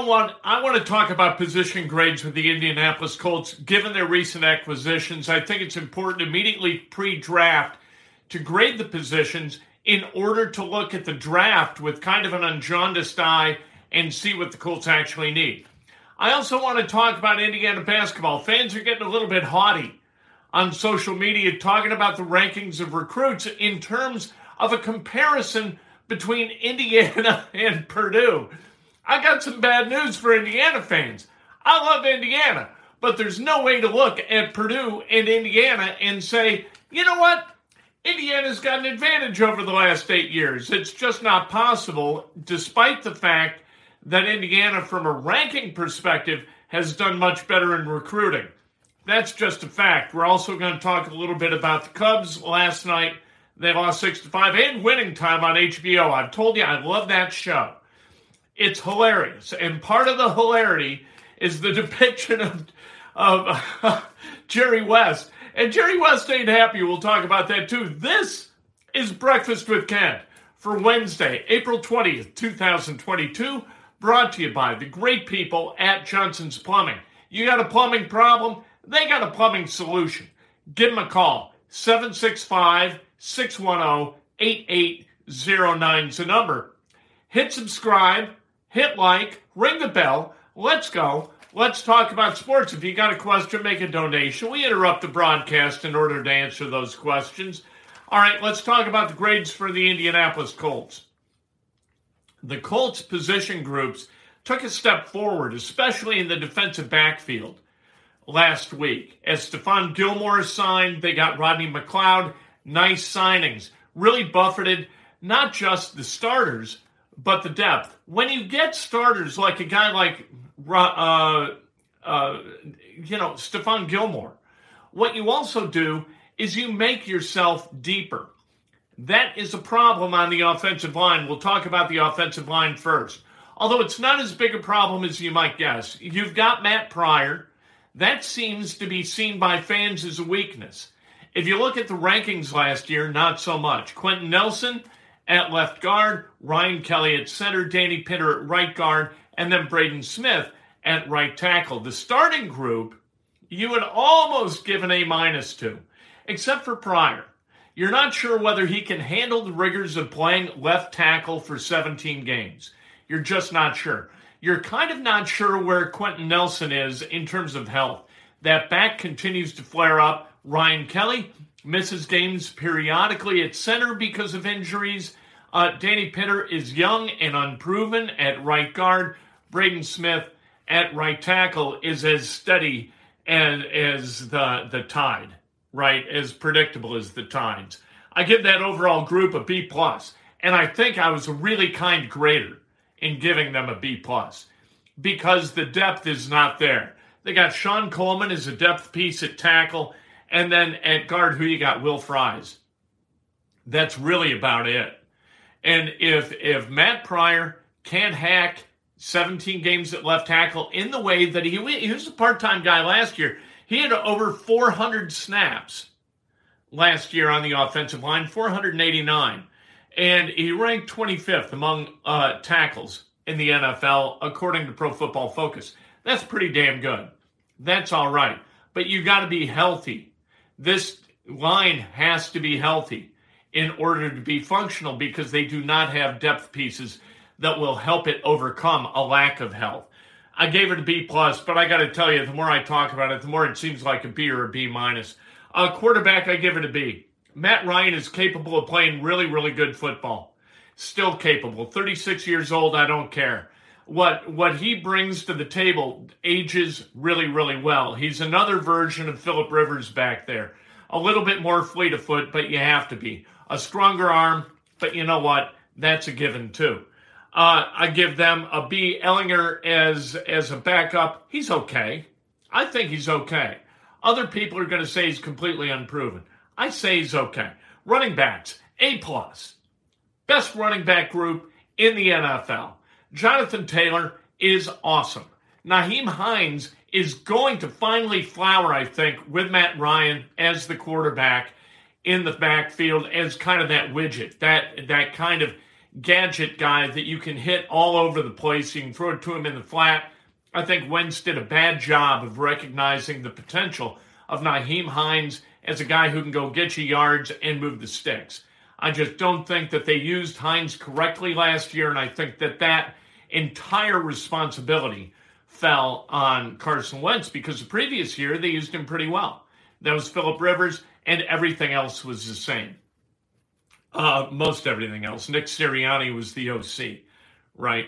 I want to talk about position grades with the Indianapolis Colts. Given their recent acquisitions, I think it's important immediately pre draft to grade the positions in order to look at the draft with kind of an unjaundiced eye and see what the Colts actually need. I also want to talk about Indiana basketball. Fans are getting a little bit haughty on social media talking about the rankings of recruits in terms of a comparison between Indiana and Purdue. I got some bad news for Indiana fans. I love Indiana, but there's no way to look at Purdue and Indiana and say, you know what? Indiana's got an advantage over the last eight years. It's just not possible, despite the fact that Indiana, from a ranking perspective, has done much better in recruiting. That's just a fact. We're also going to talk a little bit about the Cubs last night. They lost 6 to 5 and winning time on HBO. I've told you I love that show. It's hilarious. And part of the hilarity is the depiction of, of Jerry West. And Jerry West ain't happy. We'll talk about that too. This is Breakfast with Kent for Wednesday, April 20th, 2022 brought to you by the great people at Johnson's Plumbing. You got a plumbing problem? They got a plumbing solution. Give them a call. 765 610 8809 is the number. Hit subscribe, hit like, ring the bell. Let's go. Let's talk about sports. If you got a question, make a donation. We interrupt the broadcast in order to answer those questions. All right, let's talk about the grades for the Indianapolis Colts the Colts position groups took a step forward, especially in the defensive backfield last week. As Stephon Gilmore signed, they got Rodney McLeod. Nice signings. Really buffeted not just the starters, but the depth. When you get starters like a guy like, uh, uh, you know, Stephon Gilmore, what you also do is you make yourself deeper. That is a problem on the offensive line. We'll talk about the offensive line first. Although it's not as big a problem as you might guess. You've got Matt Pryor. That seems to be seen by fans as a weakness. If you look at the rankings last year, not so much. Quentin Nelson at left guard, Ryan Kelly at center, Danny Pinter at right guard, and then Braden Smith at right tackle. The starting group, you would almost give an A minus to, except for Pryor. You're not sure whether he can handle the rigors of playing left tackle for 17 games. You're just not sure. You're kind of not sure where Quentin Nelson is in terms of health. That back continues to flare up. Ryan Kelly misses games periodically at center because of injuries. Uh, Danny Pinter is young and unproven at right guard. Braden Smith at right tackle is as steady as, as the, the tide right, as predictable as the Tides. I give that overall group a B plus, and I think I was a really kind grader in giving them a B plus because the depth is not there. They got Sean Coleman as a depth piece at tackle, and then at guard, who you got? Will Fries. That's really about it. And if if Matt Pryor can't hack 17 games at left tackle in the way that he, he was a part time guy last year. He had over 400 snaps last year on the offensive line, 489. And he ranked 25th among uh, tackles in the NFL, according to Pro Football Focus. That's pretty damn good. That's all right. But you got to be healthy. This line has to be healthy in order to be functional because they do not have depth pieces that will help it overcome a lack of health. I gave it a B plus, but I got to tell you, the more I talk about it, the more it seems like a B or a B minus. Uh, quarterback, I give it a B. Matt Ryan is capable of playing really, really good football. Still capable. 36 years old, I don't care. What what he brings to the table ages really, really well. He's another version of Philip Rivers back there. A little bit more fleet of foot, but you have to be. A stronger arm, but you know what? That's a given too. Uh, I give them a B. Ehlinger as as a backup, he's okay. I think he's okay. Other people are going to say he's completely unproven. I say he's okay. Running backs, A plus, best running back group in the NFL. Jonathan Taylor is awesome. Nyheim Hines is going to finally flower, I think, with Matt Ryan as the quarterback in the backfield as kind of that widget, that that kind of gadget guy that you can hit all over the place. You can throw it to him in the flat. I think Wentz did a bad job of recognizing the potential of Nyheim Hines as a guy who can go get you yards and move the sticks. I just don't think that they used Hines correctly last year, and I think that that entire responsibility fell on Carson Wentz because the previous year they used him pretty well. That was Philip Rivers, and everything else was the same. Uh, most everything else. Nick Sirianni was the OC, right?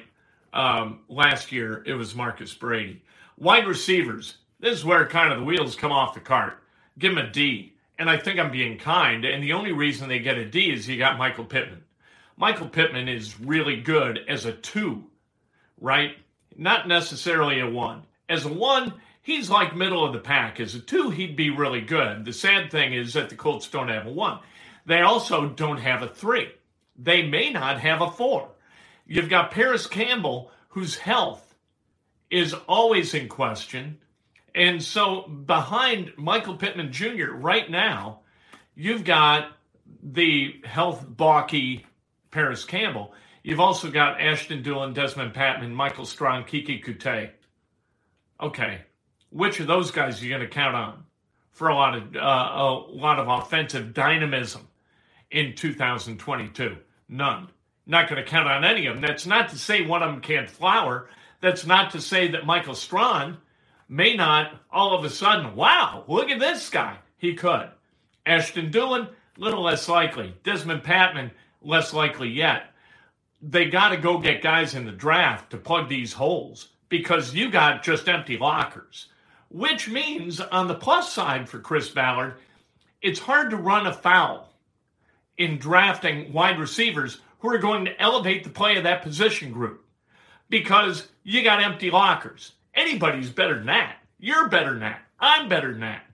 Um, last year it was Marcus Brady. Wide receivers. This is where kind of the wheels come off the cart. Give them a D. And I think I'm being kind. And the only reason they get a D is you got Michael Pittman. Michael Pittman is really good as a two, right? Not necessarily a one. As a one, he's like middle of the pack. As a two, he'd be really good. The sad thing is that the Colts don't have a one. They also don't have a three. They may not have a four. You've got Parris Campbell, whose health is always in question. And so behind Michael Pittman Jr. right now, you've got the health balky Parris Campbell. You've also got Ashton Dulin, Dezmon Patmon, Michael Strachan, Keke Coutee. Okay, which of those guys are you going to count on for a lot of uh, a lot of offensive dynamism? in 2022? None. Not going to count on any of them. That's not to say one of them can't flower. That's not to say that Michael Strachan may not all of a sudden, wow, look at this guy. He could. Ashton Dulin, little less likely. Dezmon Patmon, less likely yet. They got to go get guys in the draft to plug these holes because you got just empty lockers. Which means, on the plus side for Chris Ballard, it's hard to run afoul in drafting wide receivers who are going to elevate the play of that position group because you got empty lockers. Anybody's better than that. You're better than that. I'm better than that.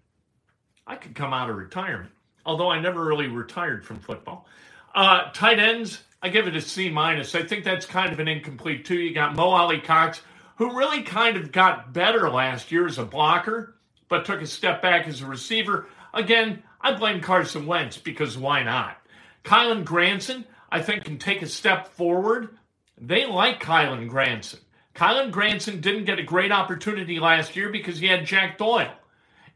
I could come out of retirement, although I never really retired from football. Uh, tight ends, I give it a C minus. I think that's kind of an incomplete too. You got Mo Alie-Cox, who really kind of got better last year as a blocker, but took a step back as a receiver. Again, I blame Carson Wentz because why not? Kylen Granson, I think, can take a step forward. They like Kylen Granson. Kylen Granson didn't get a great opportunity last year because he had Jack Doyle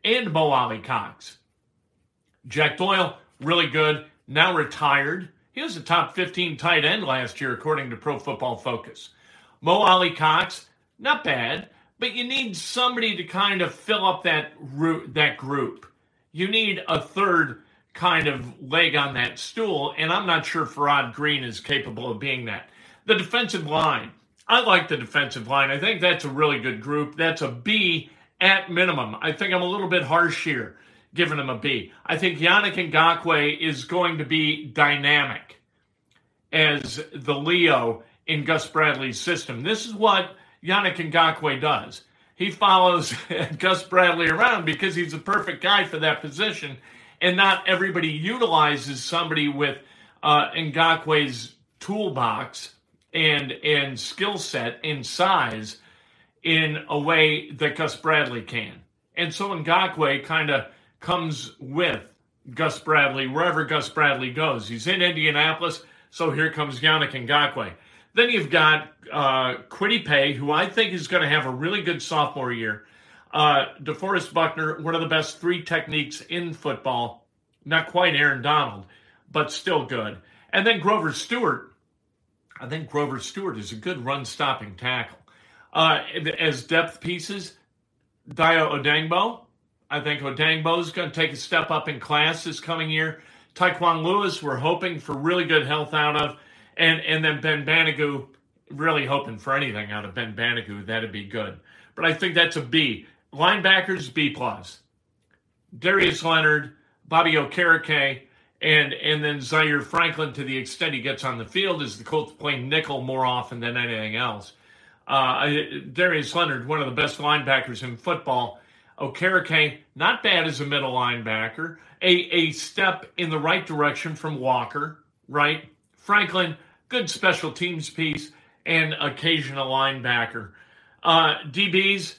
and Mo Alie-Cox. Jack Doyle, really good, now retired. He was a top 15 tight end last year, according to Pro Football Focus. Mo Alie-Cox, not bad, but you need somebody to kind of fill up that, that group. You need a third kind of leg on that stool, and I'm not sure Farrod Green is capable of being that. The defensive line. I like the defensive line. I think that's a really good group. That's a B at minimum. I think I'm a little bit harsh here, giving him a B. I think Yannick Ngakoue is going to be dynamic as the Leo in Gus Bradley's system. This is what Yannick Ngakoue does. He follows Gus Bradley around because he's the perfect guy for that position and not everybody utilizes somebody with uh, Ngakoue's toolbox and and skill set and size in a way that Gus Bradley can. And so Ngakoue kind of comes with Gus Bradley wherever Gus Bradley goes. He's in Indianapolis, so here comes Yannick Ngakoue. Then you've got uh, Kwity Paye, who I think is going to have a really good sophomore year. Uh, DeForest Buckner, one of the best three techniques in football. Not quite Aaron Donald, but still good. And then Grover Stewart. I think Grover Stewart is a good run stopping tackle. Uh, as depth pieces, Dayo Odeyingbo. I think Odeyingbo is going to take a step up in class this coming year. Tyquan Lewis, we're hoping for really good health out of. And, and then Ben Banogu, really hoping for anything out of Ben Banogu. That'd be good. But I think that's a B. Linebackers, B plus. Darius Leonard, Bobby Okereke, and and then Zaire Franklin to the extent he gets on the field is the Colts playing nickel more often than anything else. Uh, Darius Leonard, one of the best linebackers in football. Okereke, not bad as a middle linebacker. A, a step in the right direction from Walker, right? Franklin, good special teams piece and occasional linebacker. Uh, DBs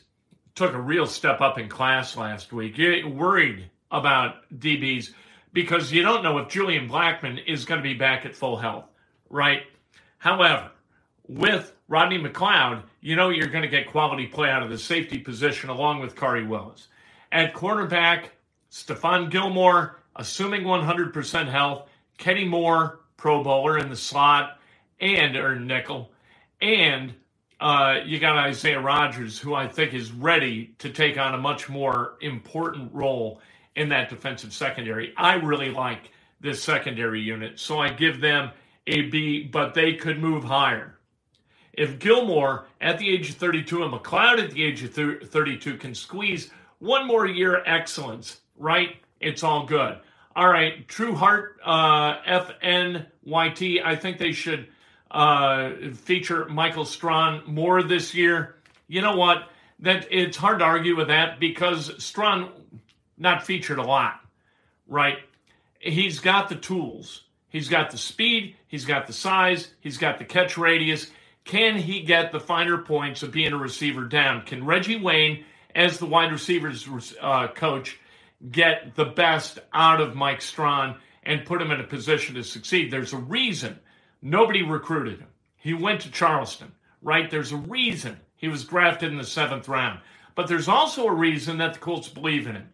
took a real step up in class last week. You're worried about DBs because you don't know if Julian Blackmon is going to be back at full health, right? However, with Rodney McLeod, you know you're going to get quality play out of the safety position along with Khari Willis. At cornerback, Stephon Gilmore, assuming 100% health, Kenny Moore, Pro Bowler in the slot, and or nickel, and uh, you got Isaiah Rodgers, who I think is ready to take on a much more important role in that defensive secondary. I really like this secondary unit, so I give them a B, but they could move higher. If Gilmore at the age of 32 and McLeod at the age of 32 can squeeze one more year excellence, right? It's all good. All right, True Heart uh, FNYT. I think they should uh, feature Michael Strachan more this year. You know what? That it's hard to argue with that because Strachan not featured a lot, right? He's got the tools. He's got the speed. He's got the size. He's got the catch radius. Can he get the finer points of being a receiver down? Can Reggie Wayne, as the wide receivers uh, coach, get the best out of Mike Strachan and put him in a position to succeed? There's a reason nobody recruited him. He went to Charleston, right? There's a reason he was drafted in the seventh round. But there's also a reason that the Colts believe in him.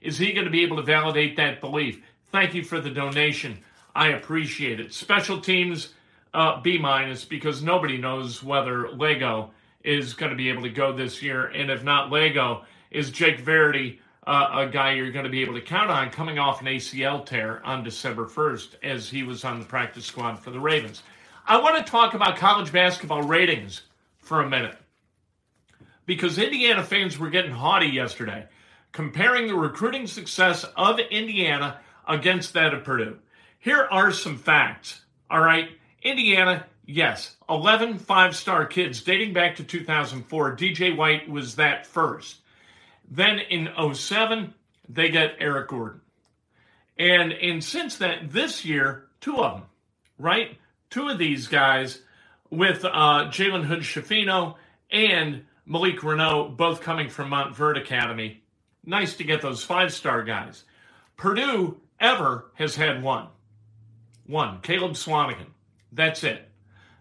Is he going to be able to validate that belief? Thank you for the donation. I appreciate it. Special teams uh, B minus because nobody knows whether Lego is going to be able to go this year, and if not Lego, is Jake Verity uh, a guy you're going to be able to count on coming off an ACL tear on December 1st as he was on the practice squad for the Ravens. I want to talk about college basketball ratings for a minute because Indiana fans were getting haughty yesterday, comparing the recruiting success of Indiana against that of Purdue. Here are some facts. All right. Indiana, yes, 11 five star kids dating back to 2004. DJ White was that first. Then in 07, they get Eric Gordon. And, and since then, this year, two of them, right? Two of these guys with uh, Jalen Hood Schifino and Malik Reneau, both coming from Montverde Academy. Nice to get those five star guys. Purdue ever has had one. One, Caleb Swanigan. That's it.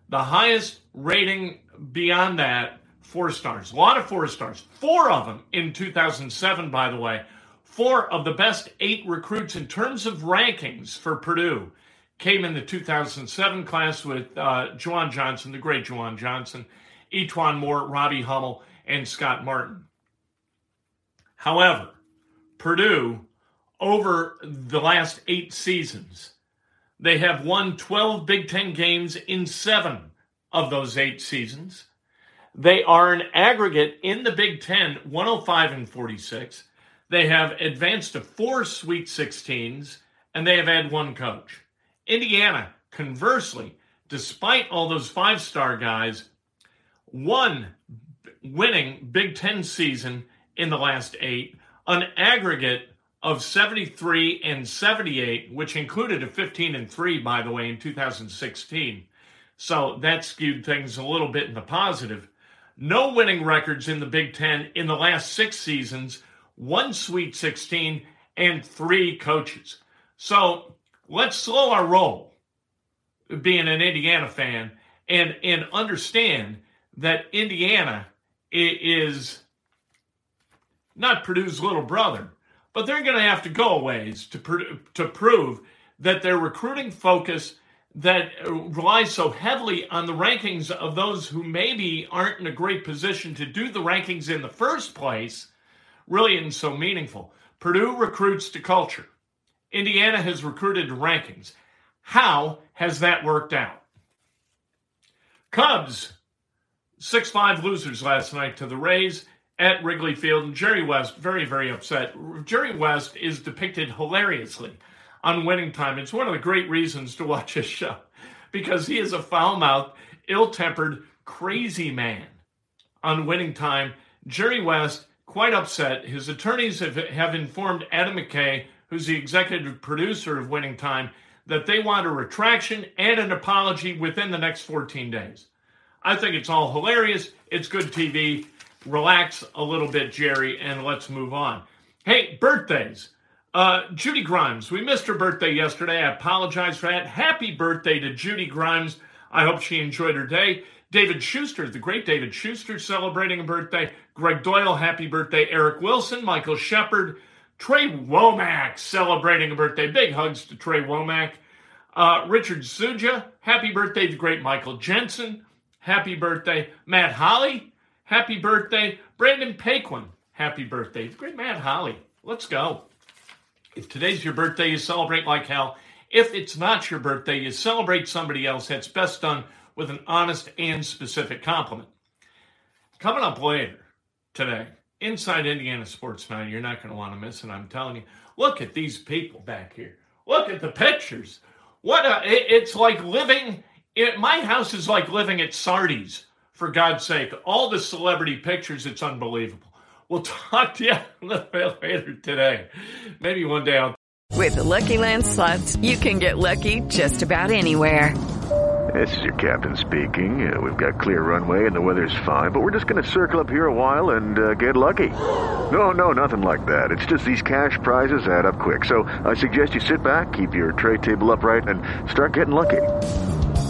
The highest rating beyond that, four stars. A lot of four stars. Four of them in 2007, by the way. Four of the best eight recruits in terms of rankings for Purdue came in the 2007 class with uh, JaJuan Johnson, the great JaJuan Johnson, E'Twaun Moore, Robbie Hummel, and Scott Martin. However, Purdue, over the last eight seasons, they have won 12 Big Ten games in seven of those eight seasons. They are an aggregate in the Big Ten 105 and 46. They have advanced to four Sweet 16s, and they have had one coach. Indiana, conversely, despite all those five star guys, one winning Big Ten season in the last eight, an aggregate of 73 and 78, which included a 15 and 3, by the way, in 2016. So that skewed things a little bit in the positive. No winning records in the Big Ten in the last six seasons, one Sweet 16, and three coaches. So let's slow our roll, being an Indiana fan, and, and understand that Indiana is not Purdue's little brother, but they're going to have to go a ways to, to prove that their recruiting focus that uh, relies so heavily on the rankings of those who maybe aren't in a great position to do the rankings in the first place really isn't so meaningful. Purdue recruits to culture. Indiana has recruited to rankings. How has that worked out? Cubs, 6 5 losers last night to the Rays at Wrigley Field, and Jerry West, very, very upset. Jerry West is depicted hilariously on Winning Time. It's one of the great reasons to watch his show because he is a foul mouthed, ill tempered, crazy man on Winning Time. Jerry West, quite upset. His attorneys have, have informed Adam McKay, who's the executive producer of Winning Time, that they want a retraction and an apology within the next 14 days. I think it's all hilarious. It's good TV. Relax a little bit, Jerry, and let's move on. Hey, birthdays. Uh, Judy Grimes, we missed her birthday yesterday. I apologize for that. Happy birthday to Judy Grimes. I hope she enjoyed her day. David Schuster, the great David Schuster, celebrating a birthday. Greg Doyle, happy birthday. Eric Wilson, Michael Shepard, Trey Womack, celebrating a birthday. Big hugs to Trey Womack. Uh, Richard Suja, happy birthday to great Michael Jensen. Happy birthday. Matt Holly, happy birthday. Brandon Paquin, happy birthday. Great Matt Holly. Let's go. If today's your birthday, you celebrate like hell. If it's not your birthday, you celebrate somebody else. That's best done with an honest and specific compliment. Coming up later today, inside Indiana Sports Night, you're not going to want to miss it. I'm telling you. Look at these people back here. Look at the pictures. What a, it's like living. It, my house is like living at Sardi's. For God's sake, all the celebrity pictures, it's unbelievable. We'll talk to you a little bit later today. Maybe one day I'll. With the Lucky Land slots, you can get lucky just about anywhere. This is your captain speaking. Uh, we've got clear runway and the weather's fine, but we're just going to circle up here a while and uh, get lucky. No, no, nothing like that. It's just these cash prizes add up quick. So I suggest you sit back, keep your tray table upright, and start getting lucky.